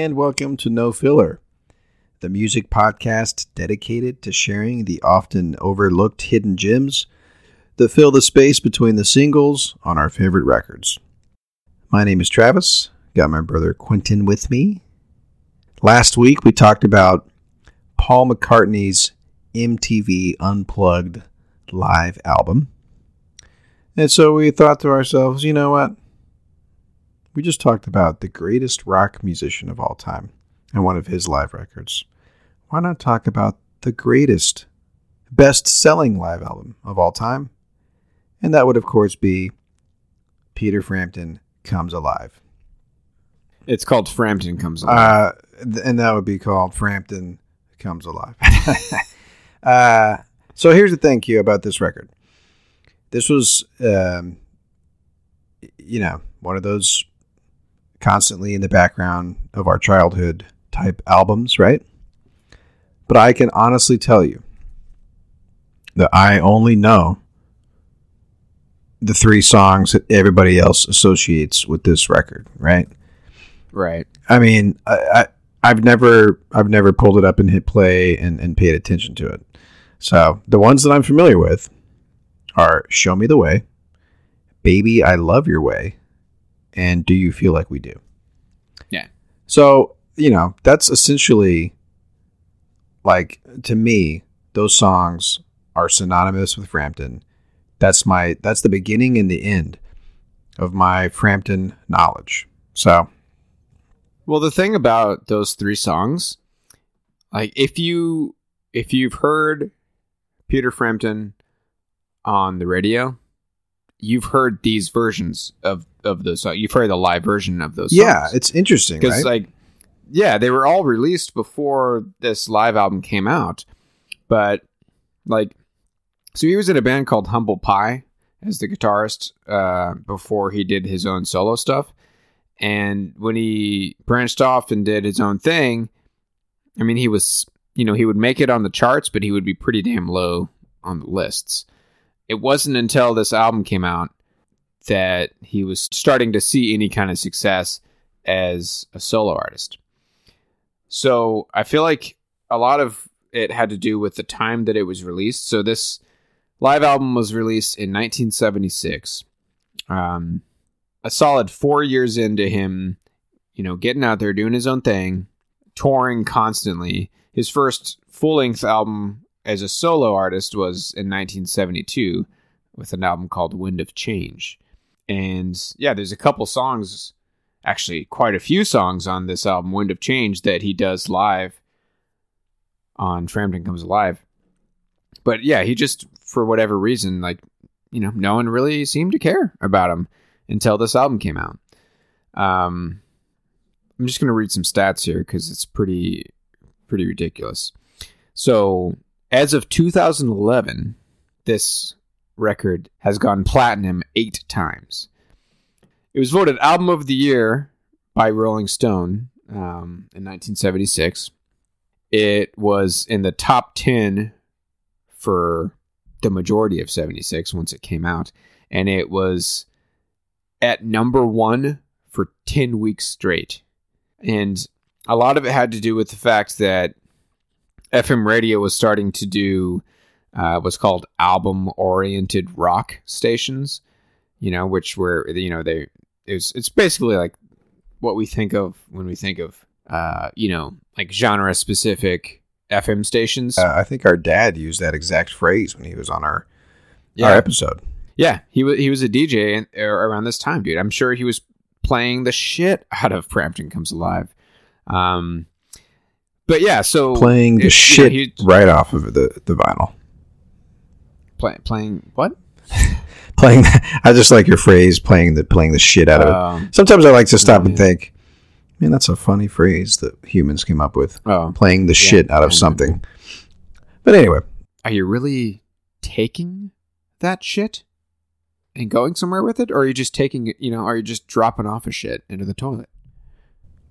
And welcome to No Filler, the music podcast dedicated to sharing the often overlooked hidden gems that fill the space between the singles on our favorite records. My name is Travis, got my brother Quentin with me. Last week we talked about Paul McCartney's MTV Unplugged live album. And so we thought to ourselves, you know what? We just talked about the greatest rock musician of all time and one of his live records. Why not talk about the greatest, best selling live album of all time? And that would, of course, be Peter Frampton Comes Alive. It's called Frampton Comes Alive. Uh, and that would be called Frampton Comes Alive. uh, so here's the thing, Q, about this record. This was, um, you know, one of those constantly in the background of our childhood type albums, right? But I can honestly tell you that I only know the three songs that everybody else associates with this record, right? right. I mean, I, I I've never I've never pulled it up and hit play and, and paid attention to it. So the ones that I'm familiar with are "Show Me the Way," "Baby I Love Your Way," and "Do You Feel Like We Do." Yeah. So you know that's essentially like to me those songs are synonymous with Frampton. That's my that's the beginning and the end of my Frampton knowledge. So Well, the thing about those three songs, like if you if you've heard Peter Frampton on the radio, you've heard these versions of of those songs. You've heard the live version of those. yeah, songs. it's interesting, because right? like yeah they were all released before this live album came out but like so he was in a band called humble pie as the guitarist uh, before he did his own solo stuff and when he branched off and did his own thing i mean he was you know he would make it on the charts but he would be pretty damn low on the lists it wasn't until this album came out that he was starting to see any kind of success as a solo artist. So I feel like a lot of it had to do with the time that it was released. So this live album was released in 1976. Um, a solid four years into him, you know, getting out there, doing his own thing, touring constantly. His first full length album as a solo artist was in 1972 with an album called Wind of Change. And yeah, there's a couple songs actually quite a few songs on this album, Wind of Change, that he does live on Frampton Comes Alive. But yeah, he just, for whatever reason, like, you know, no one really seemed to care about him until this album came out. Um, I'm just going to read some stats here because it's pretty, pretty ridiculous. So, as of 2011, this record has gone platinum eight times. It was voted Album of the Year by Rolling Stone um, in 1976. It was in the top 10 for the majority of 76 once it came out. And it was at number one for 10 weeks straight. And a lot of it had to do with the fact that FM radio was starting to do uh, what's called album oriented rock stations, you know, which were, you know, they, it's, it's basically like what we think of when we think of, uh, you know, like genre specific FM stations. Uh, I think our dad used that exact phrase when he was on our Yeah. our episode. Yeah, he was he was a DJ in, er, around this time, dude. I'm sure he was playing the shit out of Frampton Comes Alive. Um, but yeah, so Playing the it- you know, shit right off of the, the vinyl. Play, playing what? Playing, I just like your phrase, playing the playing the shit out of it. Um, Sometimes I like to stop and yeah. think, man, that's a funny phrase that humans came up with. oh, Playing the shit out of something. But anyway, are you really taking that shit and going somewhere with it, or are you just taking it? You know, are you just dropping off a shit into the toilet?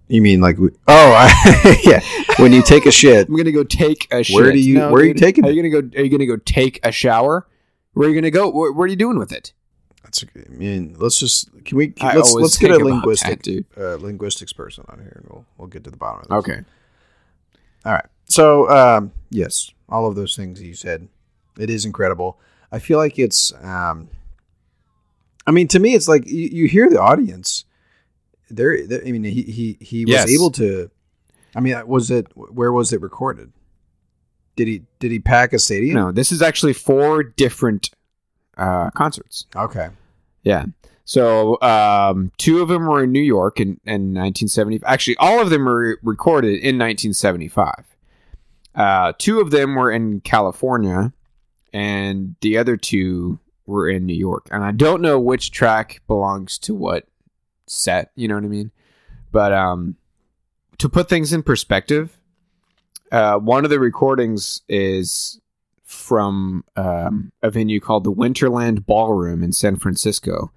You mean like, we, oh, I, yeah, when you take a shit, I'm gonna go take a shit. Where do you- where are you taking Are you gonna go? Are you gonna go take a shower? Where are you gonna go? What, what are you doing with it? that's a, I mean, let's just can we I let's let's get a linguistic that, uh, linguistics person on here, and we'll we'll get to the bottom of this. Okay. All right. So, um, yes, all of those things you said, it is incredible. I feel like it's, um, I mean, to me, it's like you, you hear the audience. There, there- I mean, he he he was Yes. able to. I mean, was it where was it recorded? Did he did he pack a stadium? No, this is actually four different uh, concerts. Okay. Yeah. So um, two of them were in New York in, in 1970. Actually, all of them were recorded in 1975. Uh, two of them were in California, and the other two were in New York. And I don't know which track belongs to what set. You know what I mean? But um, to put things in perspective, uh, one of the recordings is from um, a venue called the Winterland Ballroom in San Francisco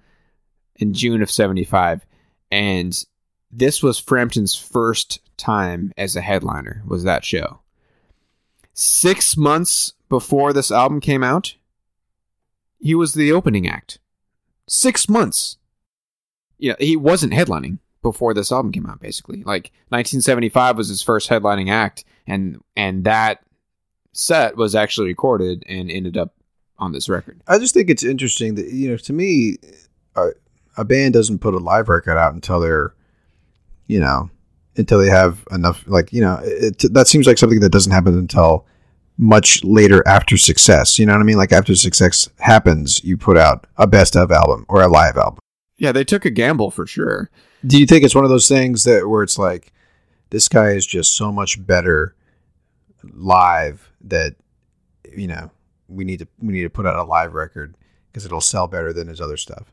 in June of 75 and this was Frampton's first time as a headliner was that show 6 months before this album came out he was the opening act 6 months you know he wasn't headlining before this album came out basically like 1975 was his first headlining act and and that set was actually recorded and ended up on this record I just think it's interesting that you know, to me, a, a band doesn't put a live record out until they're, you know, until they have enough. Like you know, it, that seems like something that doesn't happen until much later after success. You know what I mean? Like after success happens, you put out a best of album or a live album. Yeah they took a gamble for sure Do you think it's one of those things that where it's like this guy is just so much better live that you know we need to we need to put out a live record because it'll sell better than his other stuff.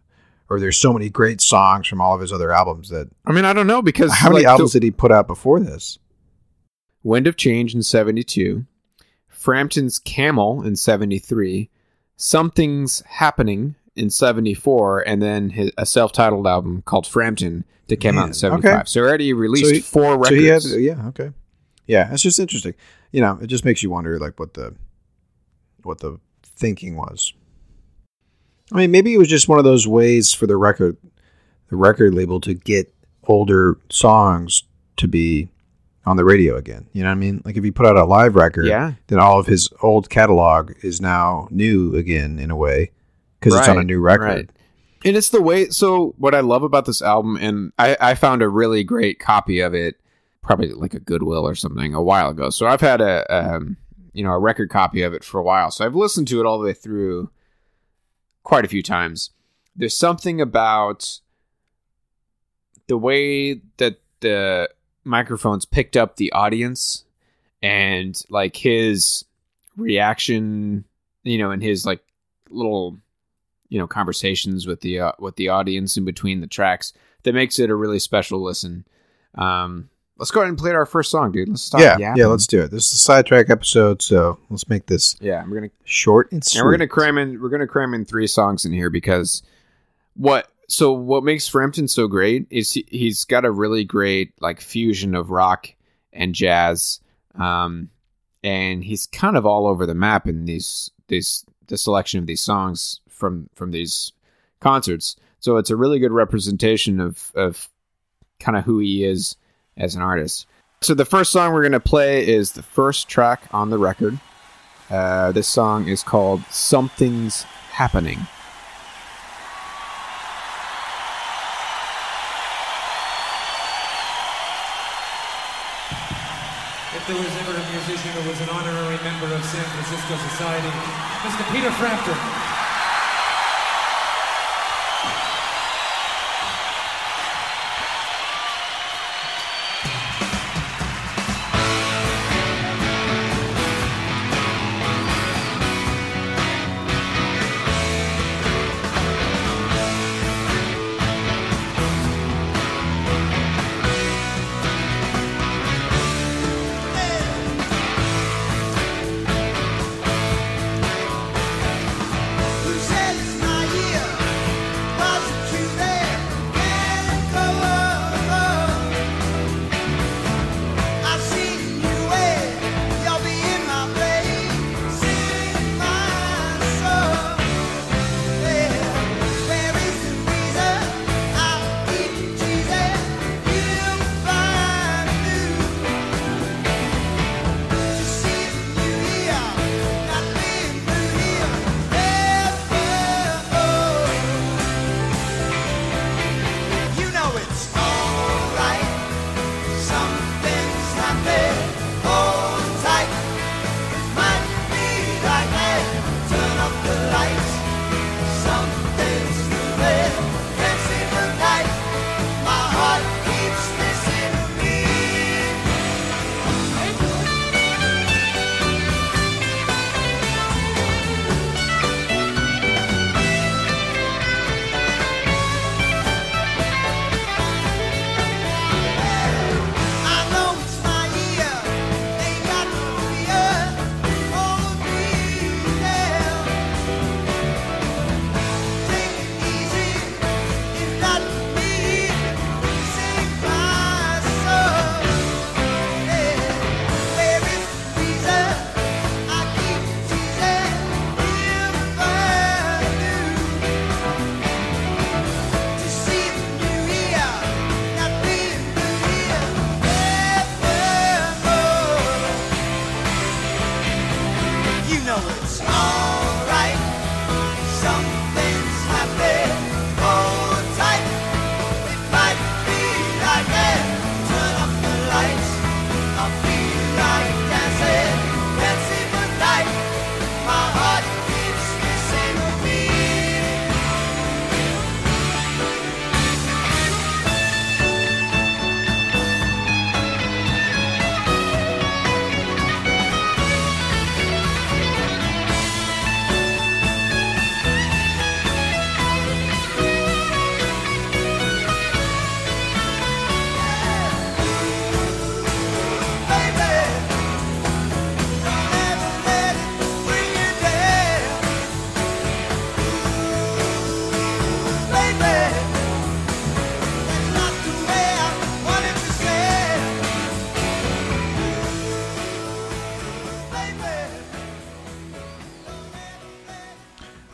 Or there's so many great songs from all of his other albums that I mean, I don't know because how many like, albums did he put out before this? Wind of Change in '72, Frampton's Camel in '73, Something's Happening in '74, and then his, a self-titled album called Frampton that came out in Man, '75. okay. So already released So he- four records. So he has yeah, okay. Yeah, it's just interesting. You know, it just makes you wonder like what the what the thinking was. I mean, maybe it was just one of those ways for the record the record label to get older songs to be on the radio again. You know what I mean? Like if you put out a live record, Yeah. then all of his old catalog is now new again in a way because it's on a new record. right. And it's the way. So what I love about this album, and I, I found a really great copy of it, probably like a Goodwill or something, a while ago. So I've had a um, you know a record copy of it for a while. So I've listened to it all the way through quite a few times. There's something about the way that the microphones picked up the audience and like his reaction, you know, and his like little you know conversations with the uh, with the audience in between the tracks that makes it a really special listen. Um, let's go ahead and play our first song, dude. Let's start. yeah, yapping. yeah. Let's do it. This is a sidetrack episode, so let's make this yeah. We're gonna short and sweet. and we're gonna cram in we're gonna cram in three songs in here because what so what makes Frampton so great is he, he's got a really great like fusion of rock and jazz um and he's kind of all over the map in these these the selection of these songs from from these concerts so it's a really good representation of of kind of who he is as an artist so the first song we're going to play is the first track on the record uh, this song is called Something's Happening. If there was ever a musician who was an honorary member of San Francisco Society, Mr. Peter Frampton.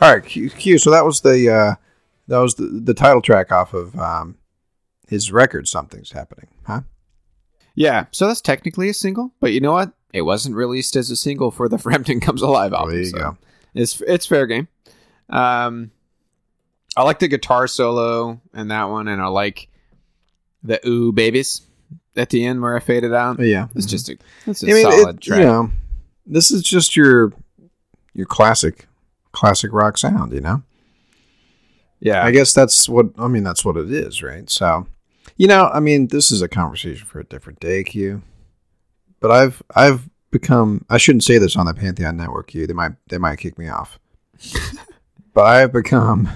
All right, Q, Q. So that was the uh, that was the, the title track off of um, his record. Something's happening, huh? Yeah, so that's technically a single, but you know what? It wasn't released as a single for the Frampton Comes Alive album. there you so go. It's it's fair game. Um, I like the guitar solo in that one, and I like the ooh babies at the end where I faded out. Yeah, It's just a it's a I mean, solid it, track. you know, this is just your your classic classic rock sound. You know, yeah, I guess that's what I mean. That's what it is, right? So You know, I mean, this is a conversation for a different day, Q. But I've I've become I shouldn't say this on the Pantheon Network, Q. They might they might kick me off. but I have become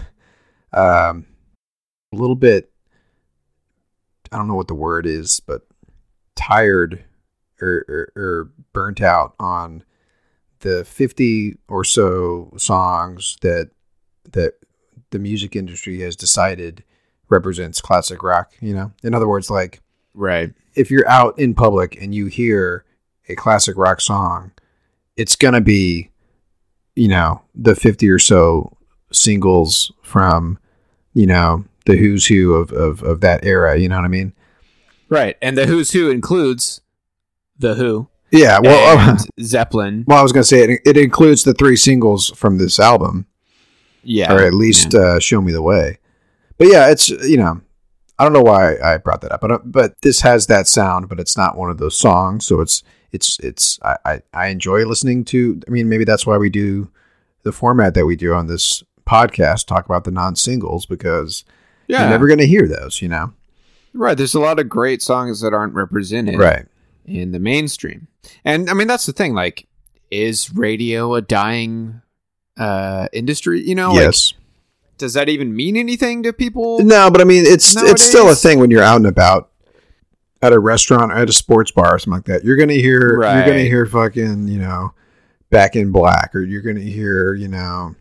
um, a little bit I don't know what the word is, but tired or, or, or burnt out on the 50 or so songs that that the music industry has decided represents classic rock, you know? In other words, like Right. if you're out in public and you hear a classic rock song, it's going to be, you know, the 50 or so singles from, you know, the who's who of, of, of that era. You know what I mean? Right. And the Who's Who includes The Who. Yeah. Well, and Zeppelin. well, I was going to say it, it includes the three singles from this album, Yeah. or at least uh, Show Me the Way. But yeah, it's, you know, I don't know why I brought that up, but uh, but this has that sound, but it's not one of those songs. So it's it's it's I, I I enjoy listening to. I mean, maybe that's why we do the format that we do on this podcast, talk about the non singles because yeah. you're never going to hear those, you know. right. There's a lot of great songs that aren't represented Right. In the mainstream. And I mean, that's the thing. Like, is radio a dying uh, industry? You know, like, yes. does that even mean anything to people? No, but I mean, it's it's still a thing when you're out and about at a restaurant or at a sports bar or something like that. You're gonna hear you're gonna hear fucking you know back in black or you're gonna hear you know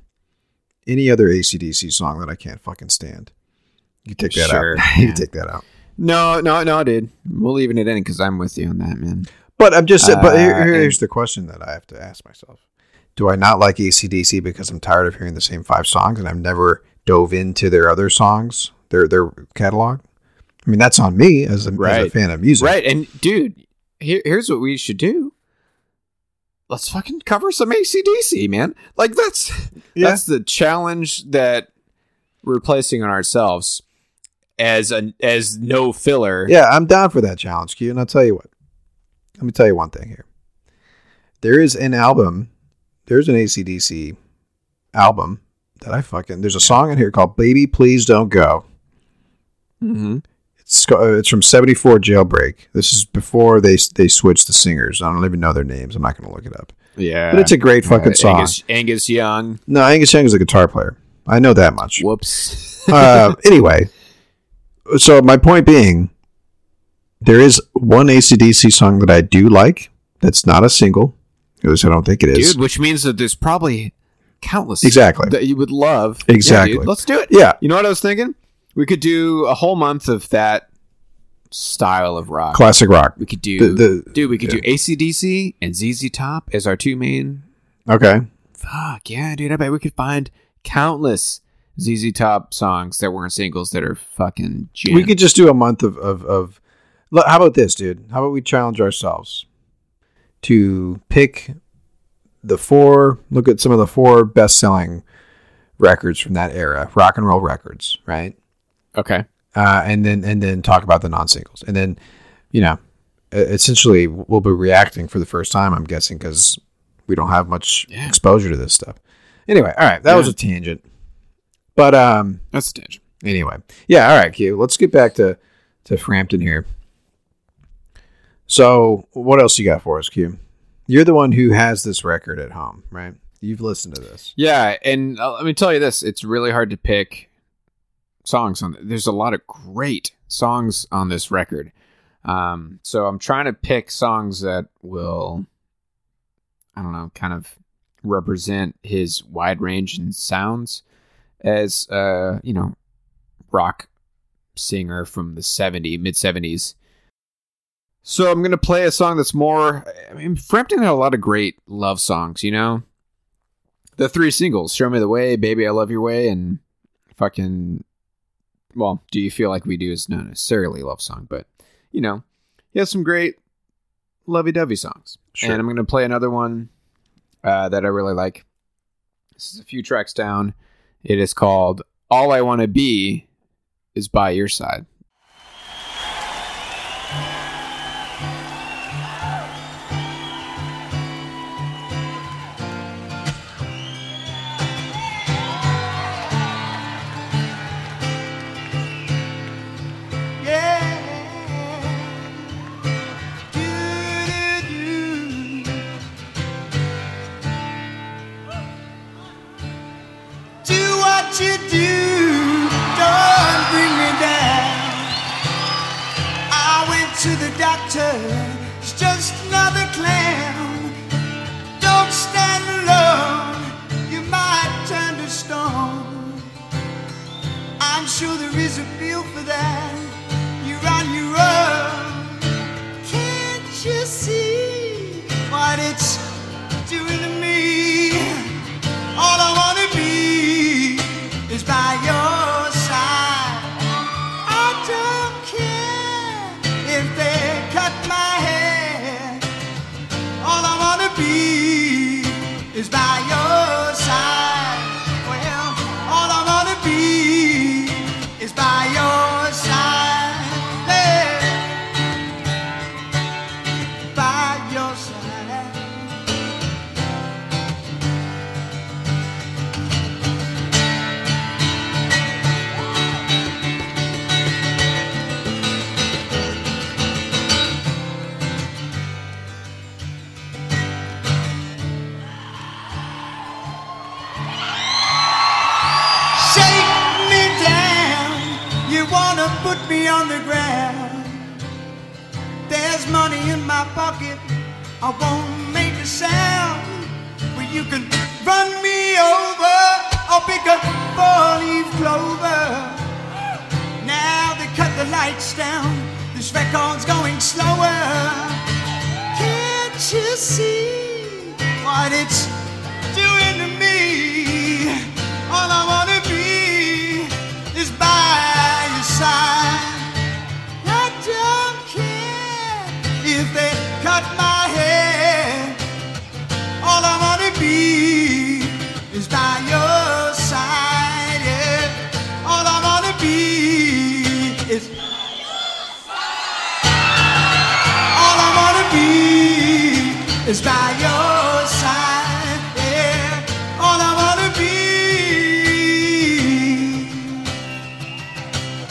any other ACDC song that I can't fucking stand. You take that Sure, out. you take that out. No, no, no, dude. We're leaving it in because I'm with you on that, man. But I'm just. but here, Uh, here's the question that I have to ask myself: Do I not like ACDC because I'm tired of hearing the same five songs and I've never dove into their other songs, their their catalog? I mean, that's on me as a, as a fan of music. Right. And, dude, here, here's what we should do. Let's fucking cover some ACDC, man. Like, that's Yeah. that's the challenge that we're placing on ourselves as a as no filler. Yeah, I'm down for that challenge, Q. And I'll tell you what. Let me tell you one thing here. There is an album. There's an ACDC album that I fucking. There's a song in here called "Baby Please Don't Go." Mm-hmm. It's uh, it's from '74 Jailbreak. This is before they they switched the singers. I don't even know their names. I'm not going to look it up. Yeah. But it's a great fucking Uh, song. Angus, Angus Young. No, Angus Young is a guitar player. I know that much. Whoops. uh, anyway, so my point being, there is one ACDC song that I do like. That's not a single. At least I don't think it is. dude, which means that there's probably countless Exactly. that you would love. Yeah, Exactly. dude, let's do it. Yeah. You know what I was thinking? We could do a whole month of that style of rock. Classic rock. We could do, The- the- dude. We could do ACDC and ZZ Top as our two main. Okay. Fuck yeah, dude! I bet we could find countless ZZ Top songs that weren't singles that are fucking. We could just do a month of, of, of how about this, dude? How about we challenge ourselves to pick the four, look at some of the four best selling records from that era, rock and roll records, right? Okay. uh, and then and then talk about the non singles, and then you know, essentially we'll be reacting for the first time. I'm guessing because we don't have much Yeah. exposure to this stuff. Anyway, all right, that was a tangent, but um, That's a tangent. anyway, yeah, all right, Q. Let's get back to to Frampton here. So, what else you got for us, Q? You're the one who has this record at home, right? You've listened to this. Yeah, and uh, let me tell you this: it's really hard to pick songs on. There's a lot of great songs on this record, um, so I'm trying to pick songs that will, I don't know, kind of represent his wide range in sounds as uh, you know, rock singer from the 70 mid 70s. So I'm gonna play a song that's more. I mean, Frampton had a lot of great love songs, you know the three singles show me the way baby i love your way and fucking well do you feel like we do is not necessarily a love song but you know he has some great lovey-dovey songs Sure. and i'm going to play another one uh, that i really like this is a few tracks down it is called all i want to be is by your side doctor is just another clown. Wanna put me on the ground. There's money in my pocket. I won't make a sound. Well, you can run me over or pick a four-leaf clover. Now they cut the lights down. This record's going slower. Can't you see what it's doing to me? All I wanna is by your side. Yeah. All I wanna be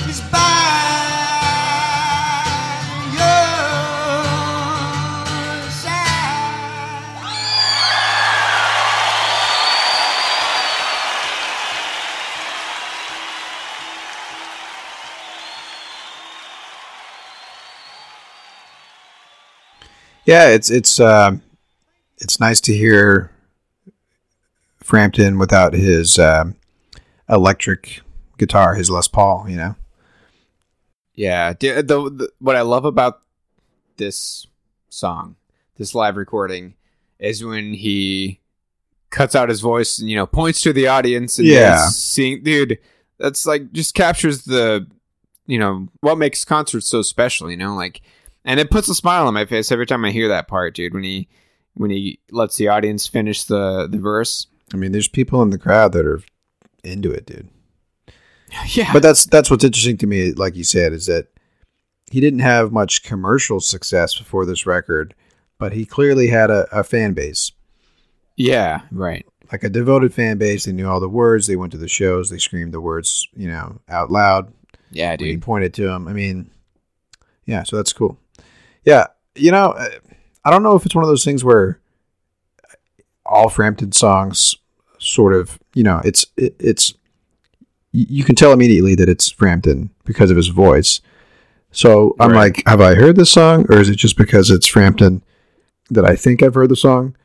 is by your side. Yeah, it's it's um it's nice to hear Frampton without his um, electric guitar, his Les Paul. You know, Yeah, the, the what I love about this song, this live recording, is when he cuts out his voice and you know points to the audience and Yeah. seeing, dude, that's like just captures the, you know, what makes concerts so special, you know, like, and it puts a smile on my face every time I hear that part, dude. When he when he lets the audience finish the the verse. I mean, there's people in the crowd that are into it, dude. Yeah, But that's that's what's interesting to me. Like you said, is that he didn't have much commercial success before this record, but he clearly had a, a fan base. yeah, right. like a devoted fan base. They knew all the words. They went to the shows. They screamed the words, you know, out loud. Yeah, when he pointed to him. I mean, yeah, so that's cool. Yeah, you know, uh, I don't know if it's one of those things where all Frampton songs sort of, you know, it's it, it's you can tell immediately that it's Frampton because of his voice. So I'm Right. like, have I heard this song, or is it just because it's Frampton that I think I've heard the song?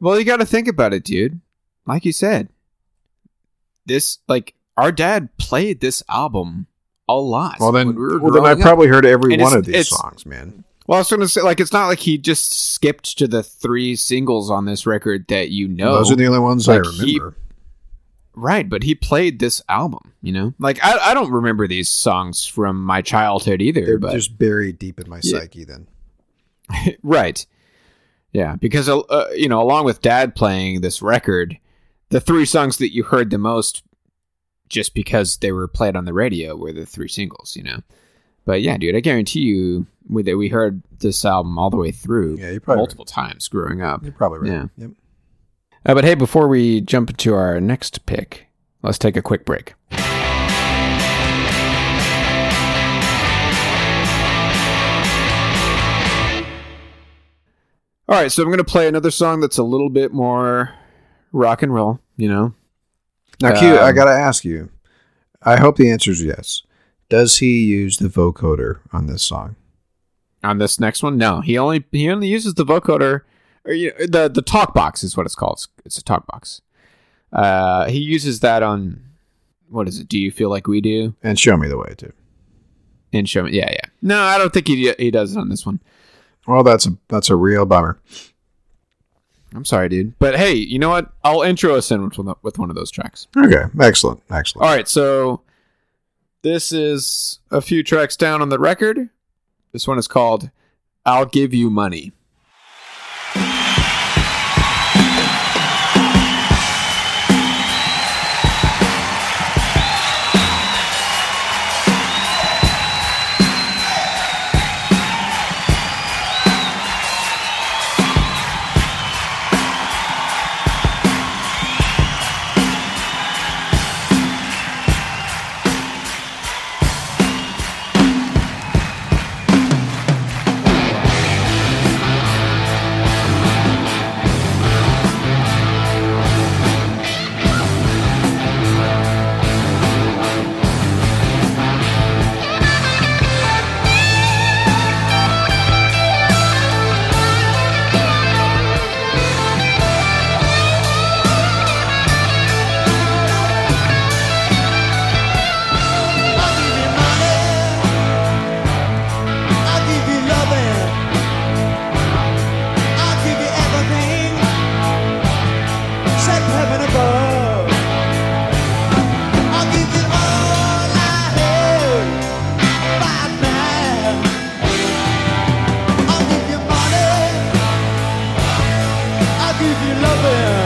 Well, you got to think about it, dude. Like you said, this like our dad played this album a lot. Well, then, we well, then I up. probably heard every And one of these songs, man. Well, I was going to say, like, it's not like he just skipped to the three singles on this record that you know. Those are the only ones I Like, he- remember. right, but he played this album. You know, like I, I don't remember these songs from my childhood either. They're but just buried deep in my Yeah. psyche. Then right, yeah, because uh, uh, you know, along with Dad playing this record, the three songs that you heard the most, just because they were played on the radio, were the three singles. You know, but yeah, dude, I guarantee you, we that we heard this album all the way through, Yeah, multiple times growing up. you're probably right. Yeah. Yep. Uh, but hey, before we jump into our next pick, let's take a quick break. All right, so I'm going to play another song that's a little bit more rock and roll, you know? Now, Q, I Um, gotta ask you. I hope the answer is yes. Does he use the vocoder on this song? on this next one. No, he only he only uses the vocoder or you know, the the talk box is what it's called. It's, it's a talk box. Uh, he uses that on what is it? Do you feel like we do? And show me the way too. And show me, yeah, yeah. No, I don't think he he does it on this one. Well, that's a that's a real bummer. I'm sorry, dude. But hey, you know what? I'll intro us in with, with one of those tracks. Okay, excellent, excellent. All right, so this is a few tracks down on the record. This one is called I'll Give You Money. Give you love.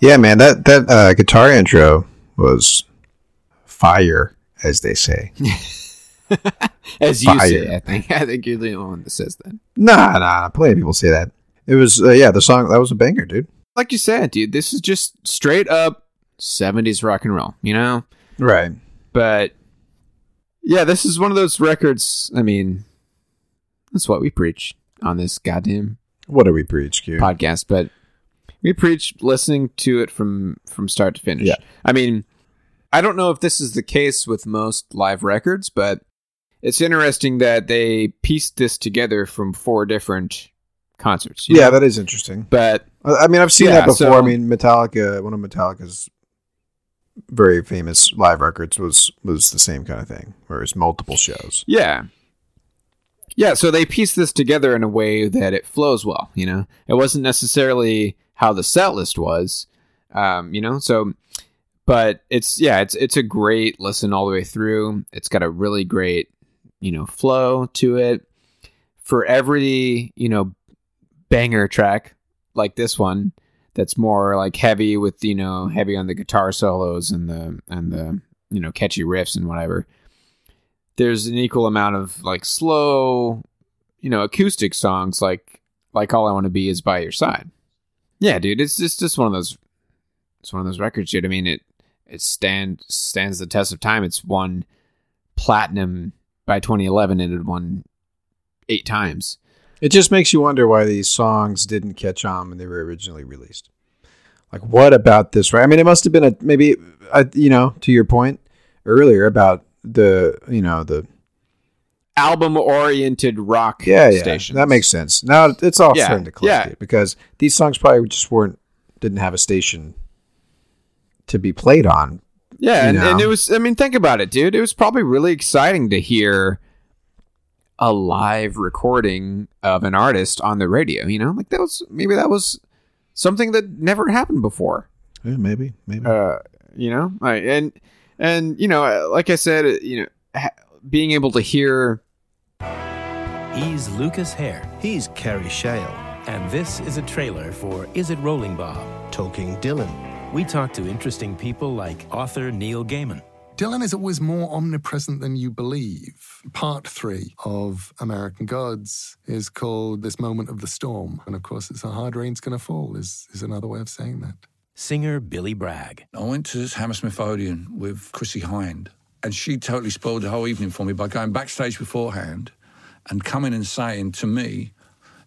Yeah, man, that that uh, guitar intro was fire, as they say. As you Fire. say, I think. I think you're the only one that says that. Nah, nah, plenty of people say that. It was, uh, yeah, the song that was a banger, dude. Like you said, dude, this is just straight up 70s rock and roll, you know? Right. But yeah, this is one of those records. I mean, that's what we preach on this goddamn What do we preach, Q? podcast, but we preach listening to it from from start to finish. Yeah. I mean, I don't know if this is the case with most live records, but it's interesting that they pieced this together from four different concerts. Yeah, know? that is interesting. but I I mean, I've seen Yeah, that before. so- I mean, Metallica, one of Metallica's very famous live records was was the same kind of thing, where it's multiple shows. Yeah. Yeah, so they pieced this together in a way that it flows well, you know? It wasn't necessarily how the set list was, um, you know? So, but it's, yeah, it's, it's a great listen all the way through. It's got a really great, you know, flow to it. For every, you know, banger track like this one, that's more like heavy with, you know, heavy on the guitar solos and the, and the, you know, catchy riffs and whatever there's an equal amount of like slow, you know, acoustic songs like like all I want to be is by your side. Yeah, dude, it's just just one of those it's one of those records, dude. I mean it it stand stands the test of time. It's won platinum by 2011 and it had won eight times. It just makes you wonder why these songs didn't catch on when they were originally released. Like, what about this? Right? I mean, it must have been a maybe, uh, you know, to your point earlier about the, you know, the Album oriented rock yeah, yeah, stations. that makes sense. Now it's all Yeah, starting to click yeah. because these songs probably just weren't didn't have a station to be played on. Yeah, and, and it was I mean, think about it, dude. It was probably really exciting to hear a live recording of an artist on the radio, you know? Like that was maybe that was something that never happened before. Yeah, maybe, maybe. Uh, you know? Like, and and you know, like I said, you know, ha- being able to hear He's Lucas Hare. He's Kerry Shale. And this is a trailer for Is It Rolling Bob? Talking Dylan. We talk to interesting people like author Neil Gaiman. Dylan is always more omnipresent than you believe. Part three of American Gods is called This Moment of the Storm. And of course, it's a hard rain's gonna fall, is, is another way of saying that. Singer Billy Bragg. I went to this Hammersmith Odeon with Chrissie Hynde, and she totally spoiled the whole evening for me by going backstage beforehand and coming and saying to me,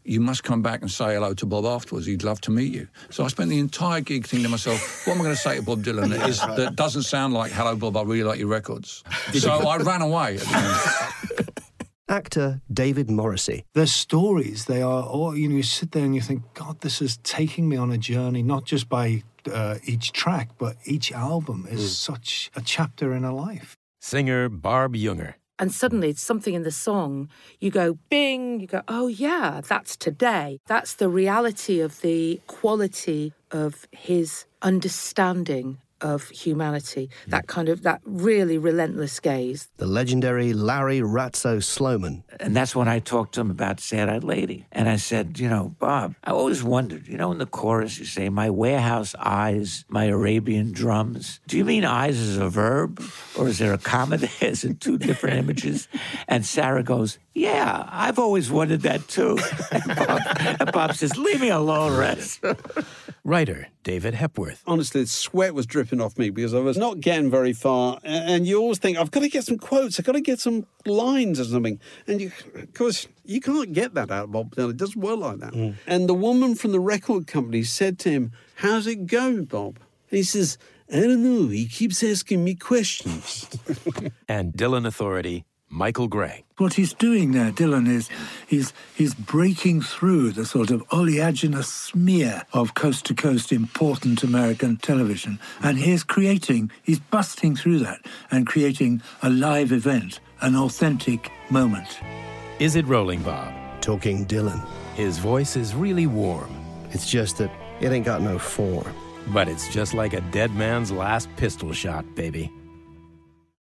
you must come back and say hello to Bob afterwards. He'd love to meet you. So I spent the entire gig thinking to myself, what am I going to say to Bob Dylan that, is, that doesn't sound like, hello, Bob, I really like your records. So I ran away. At the end. Actor David Morrissey. Their stories, they are all, you know, you sit there and you think, God, this is taking me on a journey, not just by uh, each track, but each album is such a chapter in a life. Singer Barb Jungr. And suddenly, something in the song, you go bing, you go, oh, yeah, that's today. That's the reality of the quality of his understanding of humanity. Hmm. That kind of, that really relentless gaze. The legendary Larry Ratso Sloman. And that's when I talked to him about Sad Eyed Lady. And I said, you know, Bob, I always wondered, you know, in the chorus you say, my warehouse eyes, my Arabian drums. Do you mean eyes as a verb? Or is there a comma there? Is it two different images? And Sarah goes, yeah, I've always wondered that too. And Bob, and Bob says, leave me alone, Rex. Writer David Hepworth. Honestly, sweat was dripping off me because I was not getting very far. And you always think, I've got to get some quotes, I've got to get some lines or something. And you, of course, you can't get that out of Bob Dylan. It doesn't work like that. Mm. And the woman from the record company said to him, How's it going, Bob? And he says, I don't know. He keeps asking me questions. And Dylan authority Michael Gray. What he's doing there, Dylan, is he's he's breaking through the sort of oleaginous smear of coast to coast important American television, and he's creating, he's busting through that and creating a live event, an authentic moment. Is It Rolling Bob? Talking Dylan. His voice is really warm. It's just that it ain't got no form. But it's just like a dead man's last pistol shot, baby.